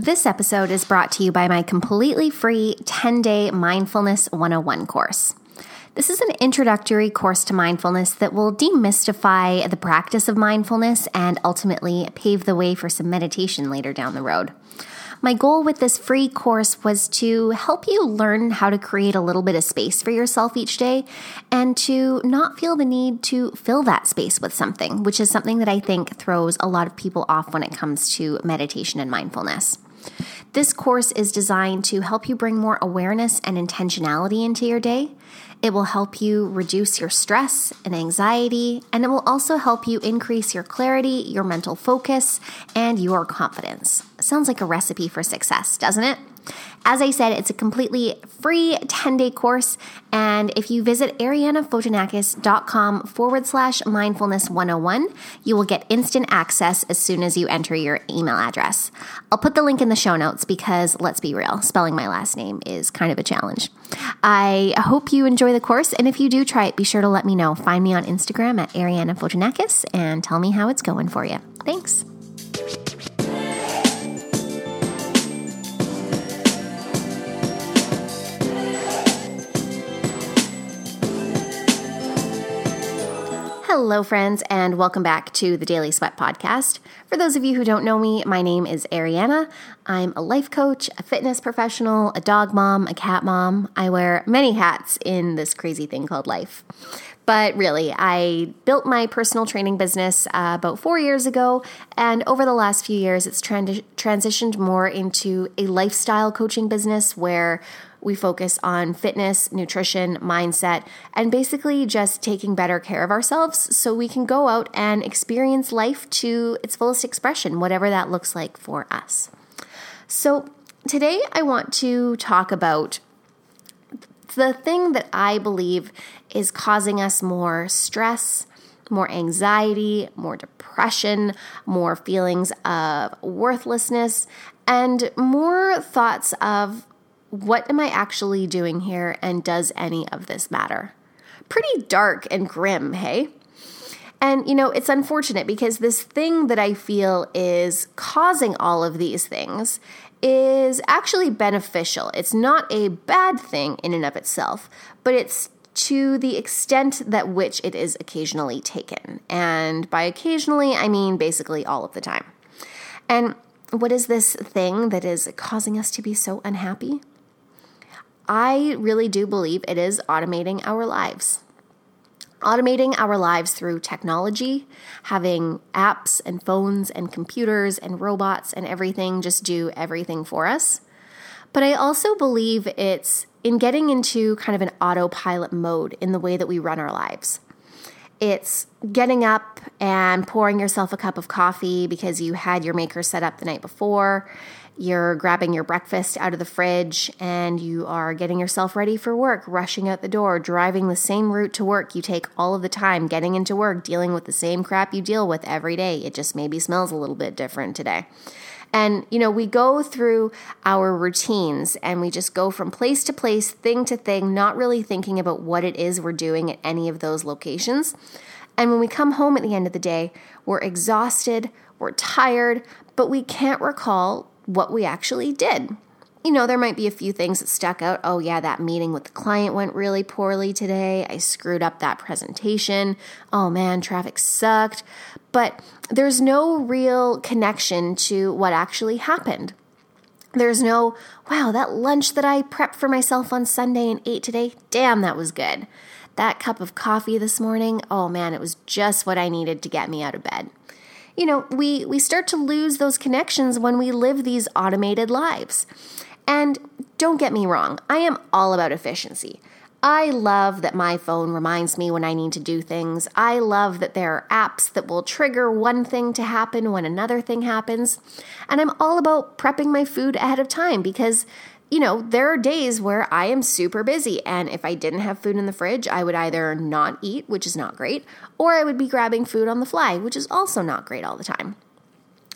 This episode is brought to you by my completely free 10 day Mindfulness 101 course. This is an introductory course to mindfulness that will demystify the practice of mindfulness and ultimately pave the way for some meditation later down the road. My goal with this free course was to help you learn how to create a little bit of space for yourself each day and to not feel the need to fill that space with something, which is something that I think throws a lot of people off when it comes to meditation and mindfulness. This course is designed to help you bring more awareness and intentionality into your day. It will help you reduce your stress and anxiety, and it will also help you increase your clarity, your mental focus, and your confidence. Sounds like a recipe for success, doesn't it? As I said, it's a completely free 10 day course. And if you visit arianafotinakis.com forward slash mindfulness 101, you will get instant access as soon as you enter your email address. I'll put the link in the show notes because let's be real, spelling my last name is kind of a challenge. I hope you enjoy the course. And if you do try it, be sure to let me know. Find me on Instagram at Ariana Fotinakis and tell me how it's going for you. Thanks. Hello, friends, and welcome back to the Daily Sweat Podcast. For those of you who don't know me, my name is Ariana. I'm a life coach, a fitness professional, a dog mom, a cat mom. I wear many hats in this crazy thing called life. But really, I built my personal training business uh, about four years ago, and over the last few years, it's trans- transitioned more into a lifestyle coaching business where we focus on fitness, nutrition, mindset, and basically just taking better care of ourselves so we can go out and experience life to its fullest expression, whatever that looks like for us. So, today I want to talk about the thing that I believe is causing us more stress, more anxiety, more depression, more feelings of worthlessness, and more thoughts of what am I actually doing here and does any of this matter? Pretty dark and grim, hey? And, you know, it's unfortunate because this thing that I feel is causing all of these things is actually beneficial. It's not a bad thing in and of itself, but it's to the extent that which it is occasionally taken. And by occasionally, I mean basically all of the time. And what is this thing that is causing us to be so unhappy? I really do believe it is automating our lives. Automating our lives through technology, having apps and phones and computers and robots and everything just do everything for us. But I also believe it's in getting into kind of an autopilot mode in the way that we run our lives. It's getting up and pouring yourself a cup of coffee because you had your maker set up the night before you're grabbing your breakfast out of the fridge and you are getting yourself ready for work, rushing out the door, driving the same route to work you take all of the time, getting into work, dealing with the same crap you deal with every day. It just maybe smells a little bit different today. And, you know, we go through our routines and we just go from place to place, thing to thing, not really thinking about what it is we're doing at any of those locations. And when we come home at the end of the day, we're exhausted, we're tired, but we can't recall what we actually did. You know, there might be a few things that stuck out. Oh, yeah, that meeting with the client went really poorly today. I screwed up that presentation. Oh, man, traffic sucked. But there's no real connection to what actually happened. There's no, wow, that lunch that I prepped for myself on Sunday and ate today, damn, that was good. That cup of coffee this morning, oh man, it was just what I needed to get me out of bed you know, we, we start to lose those connections when we live these automated lives. And don't get me wrong, I am all about efficiency. I love that my phone reminds me when I need to do things. I love that there are apps that will trigger one thing to happen when another thing happens. And I'm all about prepping my food ahead of time because you know, there are days where I am super busy, and if I didn't have food in the fridge, I would either not eat, which is not great, or I would be grabbing food on the fly, which is also not great all the time.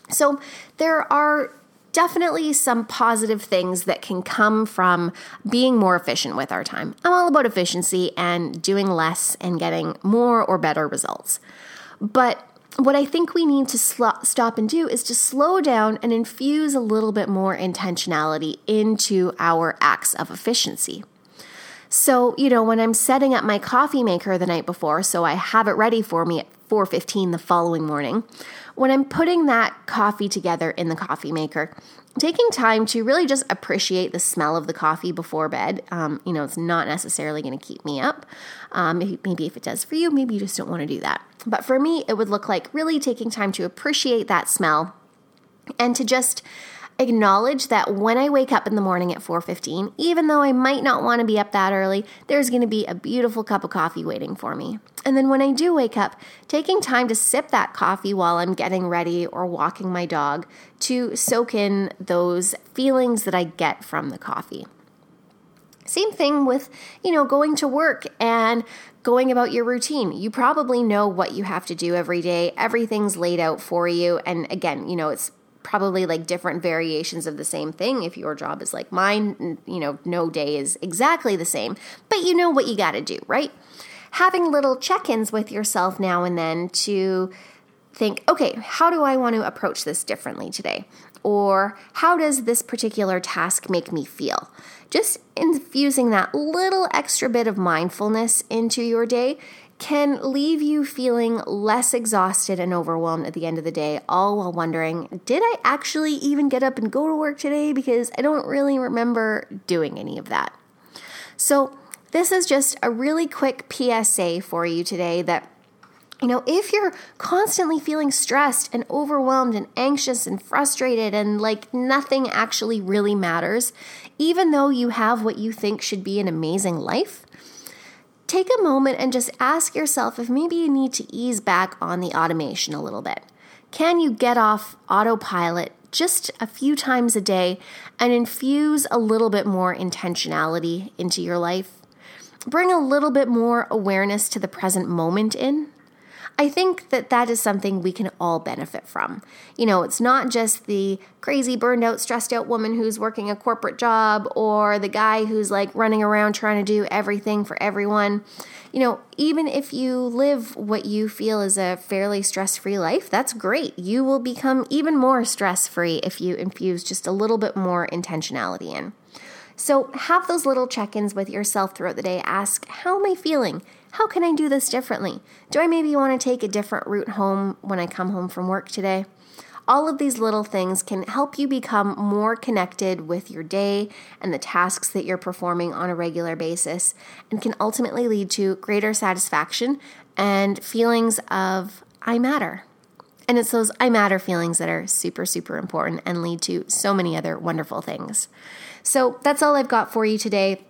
So there are definitely some positive things that can come from being more efficient with our time. I'm all about efficiency and doing less and getting more or better results. But what I think we need to sl- stop and do is to slow down and infuse a little bit more intentionality into our acts of efficiency. So, you know, when I'm setting up my coffee maker the night before, so I have it ready for me at 4:15 the following morning, when I'm putting that coffee together in the coffee maker, taking time to really just appreciate the smell of the coffee before bed. Um, you know, it's not necessarily going to keep me up. Um, maybe, maybe if it does for you, maybe you just don't want to do that. But for me, it would look like really taking time to appreciate that smell and to just acknowledge that when I wake up in the morning at 4:15, even though I might not want to be up that early, there's going to be a beautiful cup of coffee waiting for me. And then when I do wake up, taking time to sip that coffee while I'm getting ready or walking my dog to soak in those feelings that I get from the coffee. Same thing with, you know, going to work and going about your routine. You probably know what you have to do every day. Everything's laid out for you. And again, you know, it's probably like different variations of the same thing if your job is like mine you know no day is exactly the same. But you know what you got to do right? Having little check-ins with yourself now and then to think okay how do i want to approach this differently today? Or how does this particular task make me feel? Just infusing that little extra bit of mindfulness into your day can leave you feeling less exhausted and overwhelmed at the end of the day, all while wondering, did I actually even get up and go to work today? Because I don't really remember doing any of that. So, this is just a really quick PSA for you today that you know, if you're constantly feeling stressed and overwhelmed and anxious and frustrated and like nothing actually really matters, even though you have what you think should be an amazing life, take a moment and just ask yourself if maybe you need to ease back on the automation a little bit. Can you get off autopilot just a few times a day and infuse a little bit more intentionality into your life? Bring a little bit more awareness to the present moment in I think that that is something we can all benefit from. You know, it's not just the crazy, burned out, stressed out woman who's working a corporate job or the guy who's like running around trying to do everything for everyone. You know, even if you live what you feel is a fairly stress free life, that's great. You will become even more stress free if you infuse just a little bit more intentionality in. So, have those little check ins with yourself throughout the day. Ask, How am I feeling? How can I do this differently? Do I maybe want to take a different route home when I come home from work today? All of these little things can help you become more connected with your day and the tasks that you're performing on a regular basis, and can ultimately lead to greater satisfaction and feelings of I matter. And it's those I matter feelings that are super, super important and lead to so many other wonderful things. So that's all I've got for you today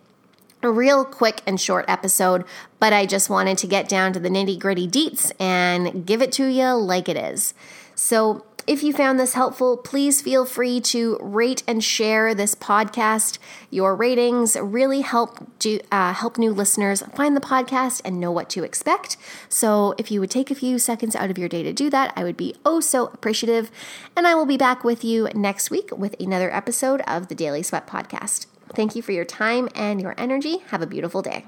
a real quick and short episode, but I just wanted to get down to the nitty gritty deets and give it to you like it is. So, if you found this helpful, please feel free to rate and share this podcast. Your ratings really help do, uh, help new listeners find the podcast and know what to expect. So, if you would take a few seconds out of your day to do that, I would be oh so appreciative. And I will be back with you next week with another episode of the Daily Sweat Podcast. Thank you for your time and your energy. Have a beautiful day.